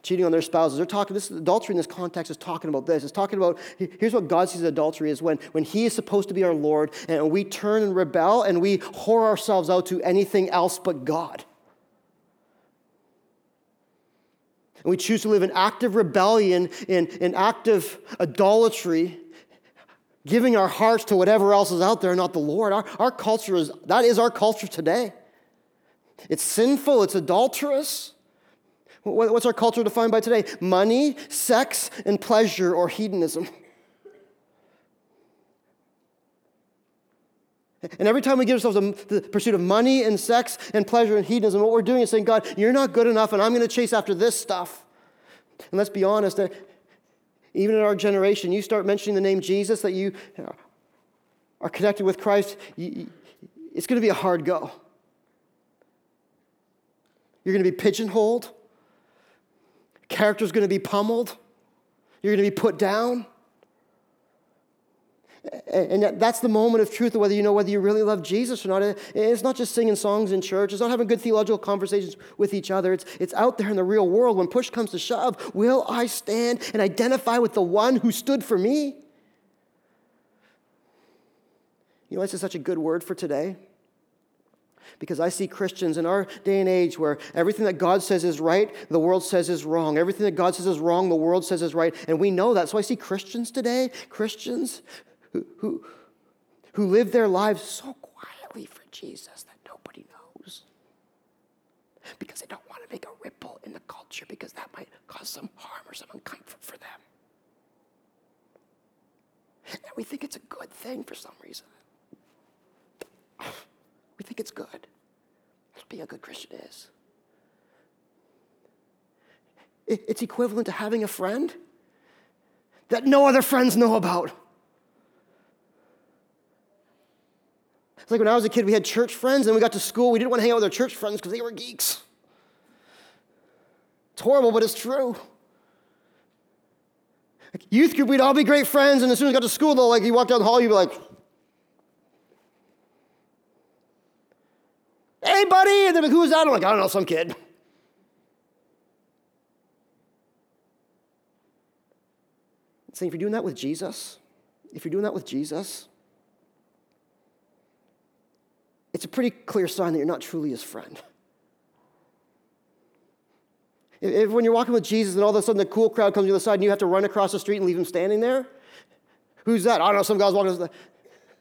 cheating on their spouses. They're talking, this adultery in this context is talking about this. It's talking about, here's what God sees adultery is when, when He is supposed to be our Lord and we turn and rebel and we whore ourselves out to anything else but God. And we choose to live in active rebellion, in, in active idolatry, giving our hearts to whatever else is out there, not the Lord. Our, our culture is, that is our culture today. It's sinful, it's adulterous. What's our culture defined by today? Money, sex, and pleasure or hedonism. *laughs* And every time we give ourselves the pursuit of money and sex and pleasure and hedonism, what we're doing is saying, God, you're not good enough, and I'm going to chase after this stuff. And let's be honest, even in our generation, you start mentioning the name Jesus, that you are connected with Christ, it's going to be a hard go. You're going to be pigeonholed. Character's going to be pummeled. You're going to be put down. And that's the moment of truth of whether you know whether you really love Jesus or not. It's not just singing songs in church. It's not having good theological conversations with each other. It's, it's out there in the real world. When push comes to shove, will I stand and identify with the one who stood for me? You know, this is such a good word for today. Because I see Christians in our day and age where everything that God says is right, the world says is wrong. Everything that God says is wrong, the world says is right. And we know that. So I see Christians today, Christians who, who, live their lives so quietly for Jesus that nobody knows. Because they don't want to make a ripple in the culture because that might cause some harm or some uncomfort for them. And we think it's a good thing for some reason. We think it's good. Being a good Christian is. It's equivalent to having a friend that no other friends know about. It's like when I was a kid, we had church friends, and we got to school, we didn't want to hang out with our church friends because they were geeks. It's horrible, but it's true. Like youth group, we'd all be great friends, and as soon as we got to school, though, like you walk down the hall, you'd be like, "Hey, buddy!" And they're like, "Who's that?" I'm like, "I don't know, some kid." Saying, if you're doing that with Jesus, if you're doing that with Jesus, it's a pretty clear sign that you're not truly his friend. If, when you're walking with Jesus and all of a sudden the cool crowd comes to the side and you have to run across the street and leave him standing there, who's that? I don't know, some guy's walking.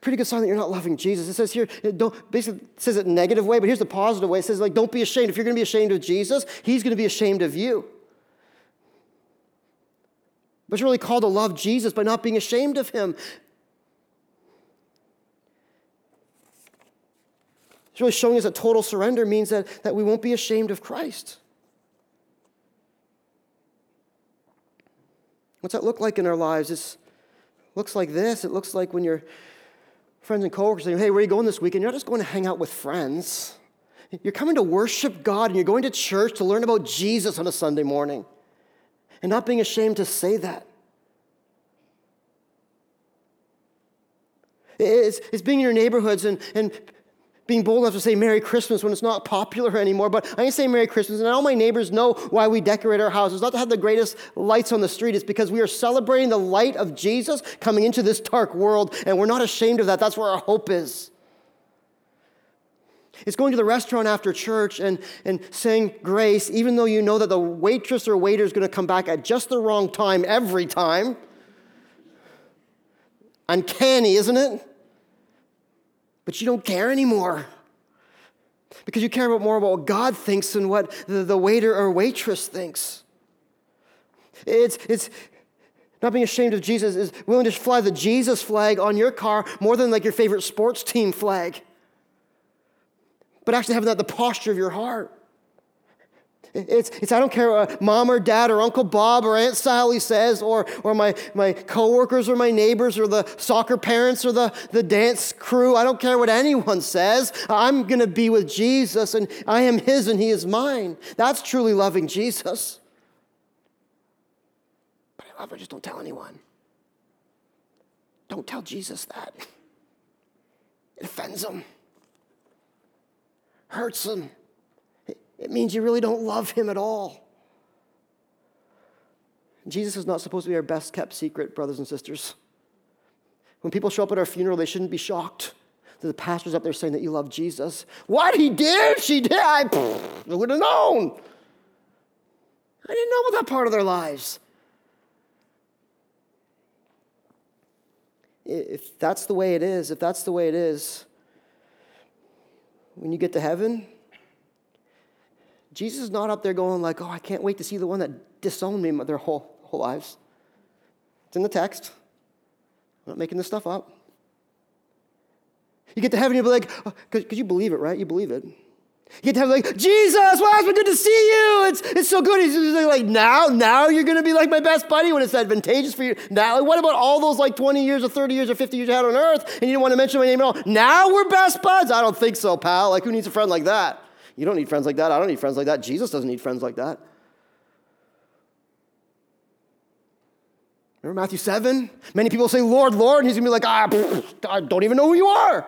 Pretty good sign that you're not loving Jesus. It says here, don't, basically it says it negative way, but here's the positive way. It says like, don't be ashamed. If you're going to be ashamed of Jesus, he's going to be ashamed of you. But you're really called to love Jesus by not being ashamed of him. It's really showing us that total surrender means that, that we won't be ashamed of Christ. What's that look like in our lives? It looks like this. It looks like when your friends and coworkers say, hey, where are you going this weekend? You're not just going to hang out with friends. You're coming to worship God and you're going to church to learn about Jesus on a Sunday morning. And not being ashamed to say that. It's, it's being in your neighborhoods and, and being bold enough to say Merry Christmas when it's not popular anymore, but I can say Merry Christmas, and all my neighbors know why we decorate our houses. Not to have the greatest lights on the street, it's because we are celebrating the light of Jesus coming into this dark world, and we're not ashamed of that. That's where our hope is. It's going to the restaurant after church and, and saying grace, even though you know that the waitress or waiter is going to come back at just the wrong time every time. Uncanny, isn't it? But you don't care anymore. Because you care about more about what God thinks than what the, the waiter or waitress thinks. It's, it's not being ashamed of Jesus is willing to fly the Jesus flag on your car more than like your favorite sports team flag. But actually having that the posture of your heart. It's, it's I don't care what mom or dad or Uncle Bob or Aunt Sally says, or, or my, my coworkers or my neighbors or the soccer parents or the, the dance crew. I don't care what anyone says. I'm going to be with Jesus and I am his and he is mine. That's truly loving Jesus. But I love it, just don't tell anyone. Don't tell Jesus that. It offends him, hurts him. It means you really don't love him at all. Jesus is not supposed to be our best kept secret, brothers and sisters. When people show up at our funeral, they shouldn't be shocked that the pastor's up there saying that you love Jesus. What he did, she did. I, would have known. I didn't know about that part of their lives. If that's the way it is, if that's the way it is, when you get to heaven, Jesus is not up there going like, oh, I can't wait to see the one that disowned me their whole, whole lives. It's in the text. I'm not making this stuff up. You get to heaven, you'll be like, because oh, you believe it, right? You believe it. You get to heaven, like, Jesus, well, it's been good to see you. It's, it's so good. He's like, now, now you're going to be like my best buddy when it's advantageous for you. Now, what about all those like 20 years or 30 years or 50 years you had on earth and you didn't want to mention my name at all? Now we're best buds? I don't think so, pal. Like, who needs a friend like that? You don't need friends like that. I don't need friends like that. Jesus doesn't need friends like that. Remember Matthew 7? Many people say, Lord, Lord, and he's going to be like, ah, I don't even know who you are.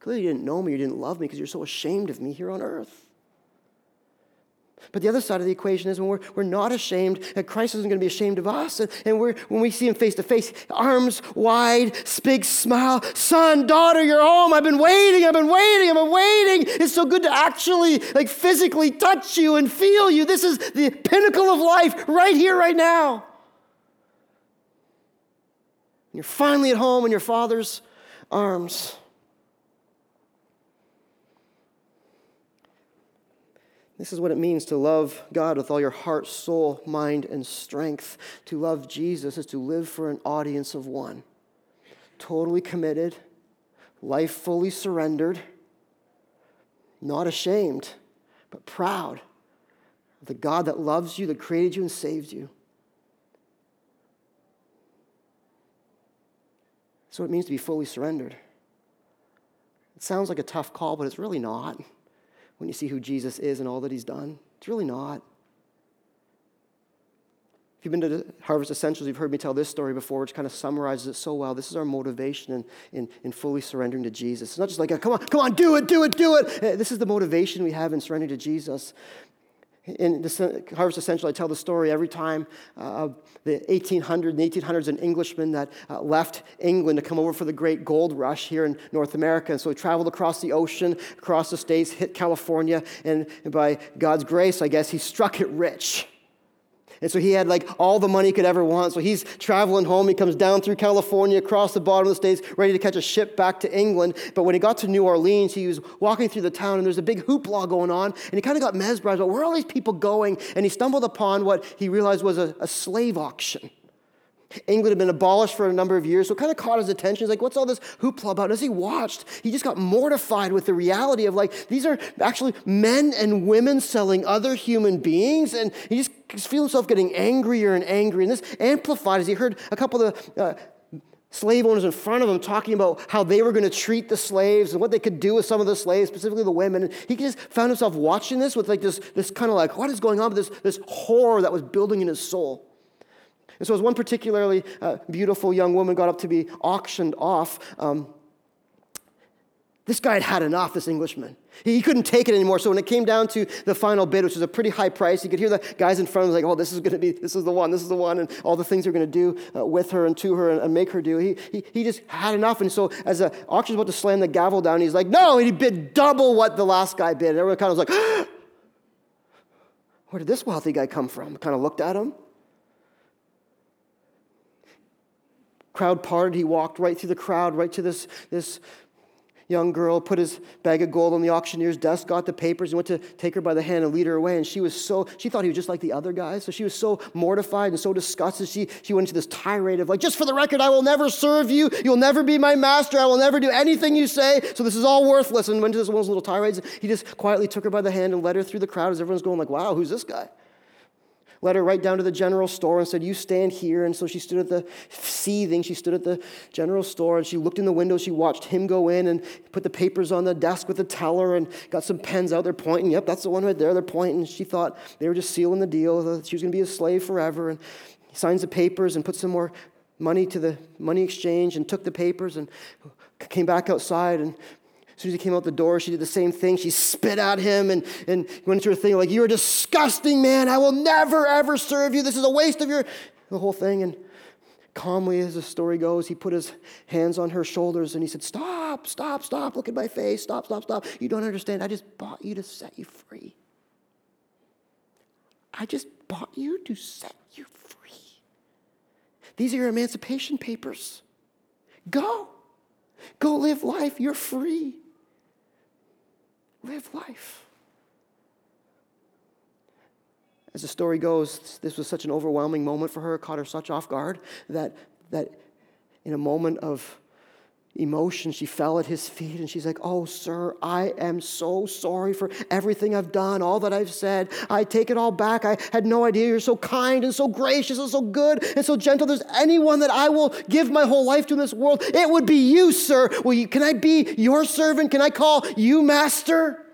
Clearly, you didn't know me, you didn't love me because you're so ashamed of me here on earth. But the other side of the equation is when we're, we're not ashamed, that Christ isn't going to be ashamed of us. And, and we're, when we see him face to face, arms wide, big smile, son, daughter, you're home. I've been waiting, I've been waiting, I've been waiting. It's so good to actually, like, physically touch you and feel you. This is the pinnacle of life right here, right now. You're finally at home in your father's arms. This is what it means to love God with all your heart, soul, mind, and strength. To love Jesus is to live for an audience of one. Totally committed, life fully surrendered, not ashamed, but proud of the God that loves you, that created you and saved you. That's what it means to be fully surrendered. It sounds like a tough call, but it's really not when you see who Jesus is and all that he's done. It's really not. If you've been to Harvest Essentials, you've heard me tell this story before, which kind of summarizes it so well. This is our motivation in, in, in fully surrendering to Jesus. It's not just like, come on, come on, do it, do it, do it. Uh, this is the motivation we have in surrendering to Jesus in the Harvest Essential, I tell the story every time uh, the 1800s and 1800s, an Englishman that uh, left England to come over for the great gold rush here in North America. And so he traveled across the ocean, across the states, hit California, and by God's grace, I guess, he struck it rich. And so he had like all the money he could ever want. So he's traveling home. He comes down through California, across the bottom of the states, ready to catch a ship back to England. But when he got to New Orleans, he was walking through the town and there's a big hoopla going on. And he kind of got mesmerized about where are all these people going? And he stumbled upon what he realized was a, a slave auction. England had been abolished for a number of years, so it kind of caught his attention. He's like, what's all this hoopla about? And as he watched, he just got mortified with the reality of like, these are actually men and women selling other human beings. And he just feel himself getting angrier and angrier. And this amplified as he heard a couple of the uh, slave owners in front of him talking about how they were going to treat the slaves and what they could do with some of the slaves, specifically the women. And he just found himself watching this with like this, this kind of like, what is going on? This, this horror that was building in his soul. And so, as one particularly uh, beautiful young woman got up to be auctioned off, um, this guy had had enough, this Englishman. He couldn't take it anymore. So when it came down to the final bid, which was a pretty high price, you could hear the guys in front of him like, oh, this is going to be, this is the one, this is the one, and all the things they're going to do uh, with her and to her and, and make her do. He, he, he just had enough. And so as the auction's about to slam the gavel down, he's like, no, and he bid double what the last guy bid. And everyone kind of was like, *gasps* where did this wealthy guy come from? Kind of looked at him. Crowd parted. He walked right through the crowd, right to this, this young girl, put his bag of gold on the auctioneer's desk, got the papers, and went to take her by the hand and lead her away. And she was so, she thought he was just like the other guys. So she was so mortified and so disgusted. She, she went into this tirade of, like, just for the record, I will never serve you. You'll never be my master. I will never do anything you say. So this is all worthless. And went to this one of those little tirades. He just quietly took her by the hand and led her through the crowd as everyone's going, like, wow, who's this guy? Led her right down to the general store and said, You stand here. And so she stood at the seething. She stood at the general store and she looked in the window. She watched him go in and put the papers on the desk with the teller and got some pens out. They're pointing. Yep, that's the one right there. They're pointing. She thought they were just sealing the deal. She was going to be a slave forever. And he signs the papers and put some more money to the money exchange and took the papers and came back outside and as soon as he came out the door, she did the same thing. She spit at him and, and went into her thing like, You're a disgusting man. I will never, ever serve you. This is a waste of your. The whole thing. And calmly, as the story goes, he put his hands on her shoulders and he said, Stop, stop, stop. Look at my face. Stop, stop, stop. You don't understand. I just bought you to set you free. I just bought you to set you free. These are your emancipation papers. Go. Go live life. You're free. Live life. As the story goes, this was such an overwhelming moment for her, caught her such off guard that, that in a moment of emotion, she fell at his feet and she's like, Oh, sir, I am so sorry for everything I've done, all that I've said. I take it all back. I had no idea you're so kind and so gracious and so good and so gentle. There's anyone that I will give my whole life to in this world. It would be you, sir. Will you, can I be your servant? Can I call you master?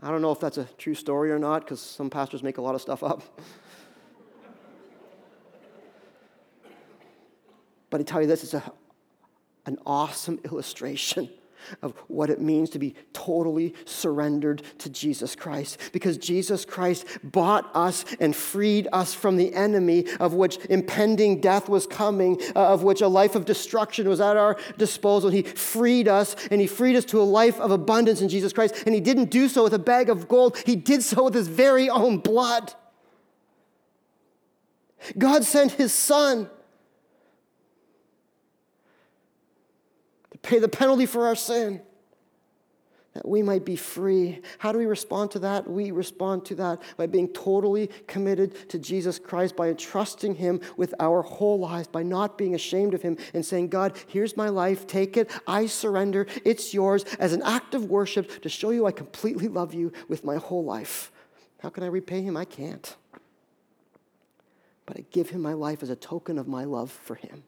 I don't know if that's a true story or not because some pastors make a lot of stuff up. *laughs* but I tell you this, it's a, an awesome *laughs* illustration of what it means to be totally surrendered to Jesus Christ. Because Jesus Christ bought us and freed us from the enemy of which impending death was coming, uh, of which a life of destruction was at our disposal. He freed us and He freed us to a life of abundance in Jesus Christ. And He didn't do so with a bag of gold, He did so with His very own blood. God sent His Son pay the penalty for our sin, that we might be free. How do we respond to that? We respond to that by being totally committed to Jesus Christ, by entrusting Him with our whole lives, by not being ashamed of Him and saying, God, here's my life, take it, I surrender, it's yours, as an act of worship to show you I completely love you with my whole life. How can I repay Him? I can't. But I give Him my life as a token of my love for Him.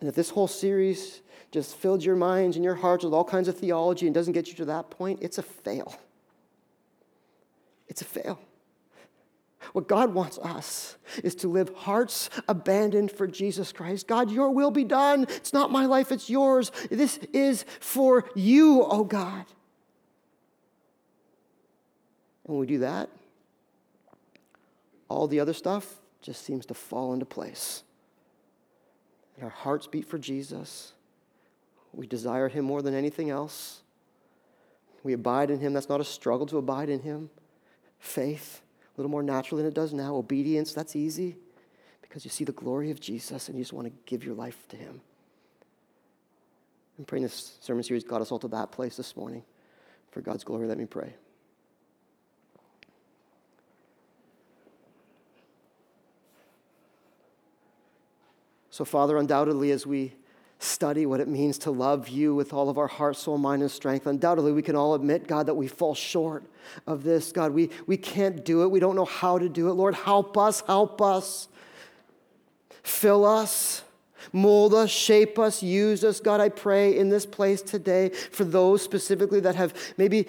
And if this whole series just filled your minds and your hearts with all kinds of theology and doesn't get you to that point, it's a fail. It's a fail. What God wants us is to live hearts abandoned for Jesus Christ. God, your will be done. It's not my life, it's yours. This is for you, oh God. And when we do that, all the other stuff just seems to fall into place and our hearts beat for Jesus. We desire Him more than anything else. We abide in Him. That's not a struggle to abide in Him. Faith, a little more natural than it does now. Obedience, that's easy because you see the glory of Jesus and you just want to give your life to Him. I'm praying this sermon series got us all to that place this morning. For God's glory, let me pray. So, Father, undoubtedly, as we study what it means to love you with all of our heart, soul, mind, and strength, undoubtedly we can all admit, God, that we fall short of this. God, we, we can't do it. We don't know how to do it. Lord, help us, help us. Fill us, mold us, shape us, use us. God, I pray in this place today for those specifically that have maybe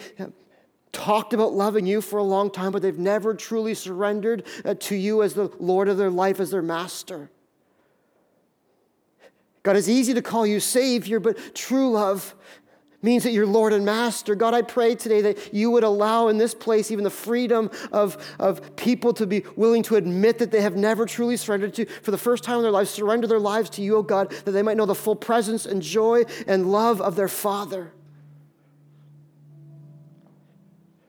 talked about loving you for a long time, but they've never truly surrendered uh, to you as the Lord of their life, as their master. God, it's easy to call you Savior, but true love means that you're Lord and Master. God, I pray today that you would allow in this place even the freedom of, of people to be willing to admit that they have never truly surrendered to, for the first time in their lives, surrender their lives to you, oh God, that they might know the full presence and joy and love of their Father.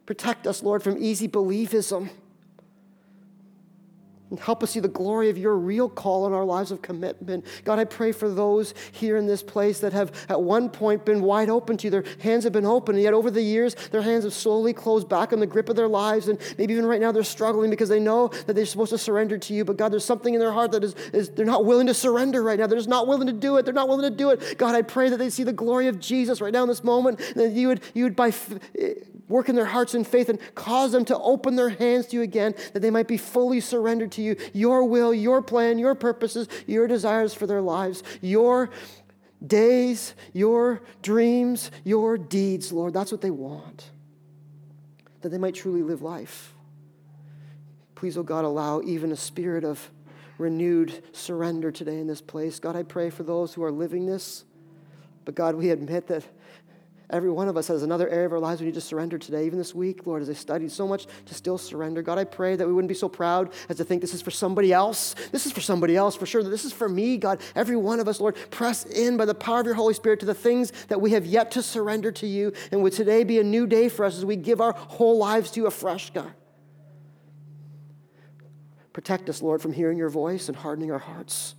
Protect us, Lord, from easy believism. Help us see the glory of your real call in our lives of commitment. God, I pray for those here in this place that have at one point been wide open to you. Their hands have been open, and yet over the years, their hands have slowly closed back on the grip of their lives. And maybe even right now they're struggling because they know that they're supposed to surrender to you. But God, there's something in their heart that is, is they're not willing to surrender right now. They're just not willing to do it. They're not willing to do it. God, I pray that they see the glory of Jesus right now in this moment, that you would, you would by eh, work in their hearts in faith and cause them to open their hands to you again, that they might be fully surrendered you, your will, your plan, your purposes, your desires for their lives, your days, your dreams, your deeds, Lord. That's what they want, that they might truly live life. Please, oh God, allow even a spirit of renewed surrender today in this place. God, I pray for those who are living this. But God, we admit that Every one of us has another area of our lives we need to surrender today. Even this week, Lord, as I studied so much to still surrender. God, I pray that we wouldn't be so proud as to think this is for somebody else. This is for somebody else for sure. That this is for me, God. Every one of us, Lord, press in by the power of your Holy Spirit to the things that we have yet to surrender to you. And would today be a new day for us as we give our whole lives to you afresh, God. Protect us, Lord, from hearing your voice and hardening our hearts.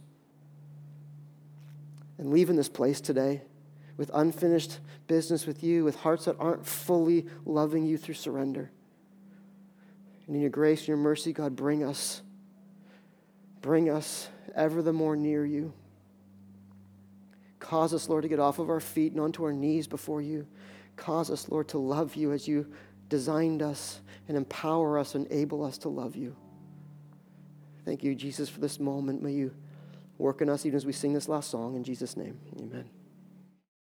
And leaving this place today with unfinished business with you, with hearts that aren't fully loving you through surrender. And in your grace and your mercy, God, bring us, bring us ever the more near you. Cause us, Lord, to get off of our feet and onto our knees before you. Cause us, Lord, to love you as you designed us and empower us and enable us to love you. Thank you, Jesus, for this moment. May you work in us even as we sing this last song. In Jesus' name, amen.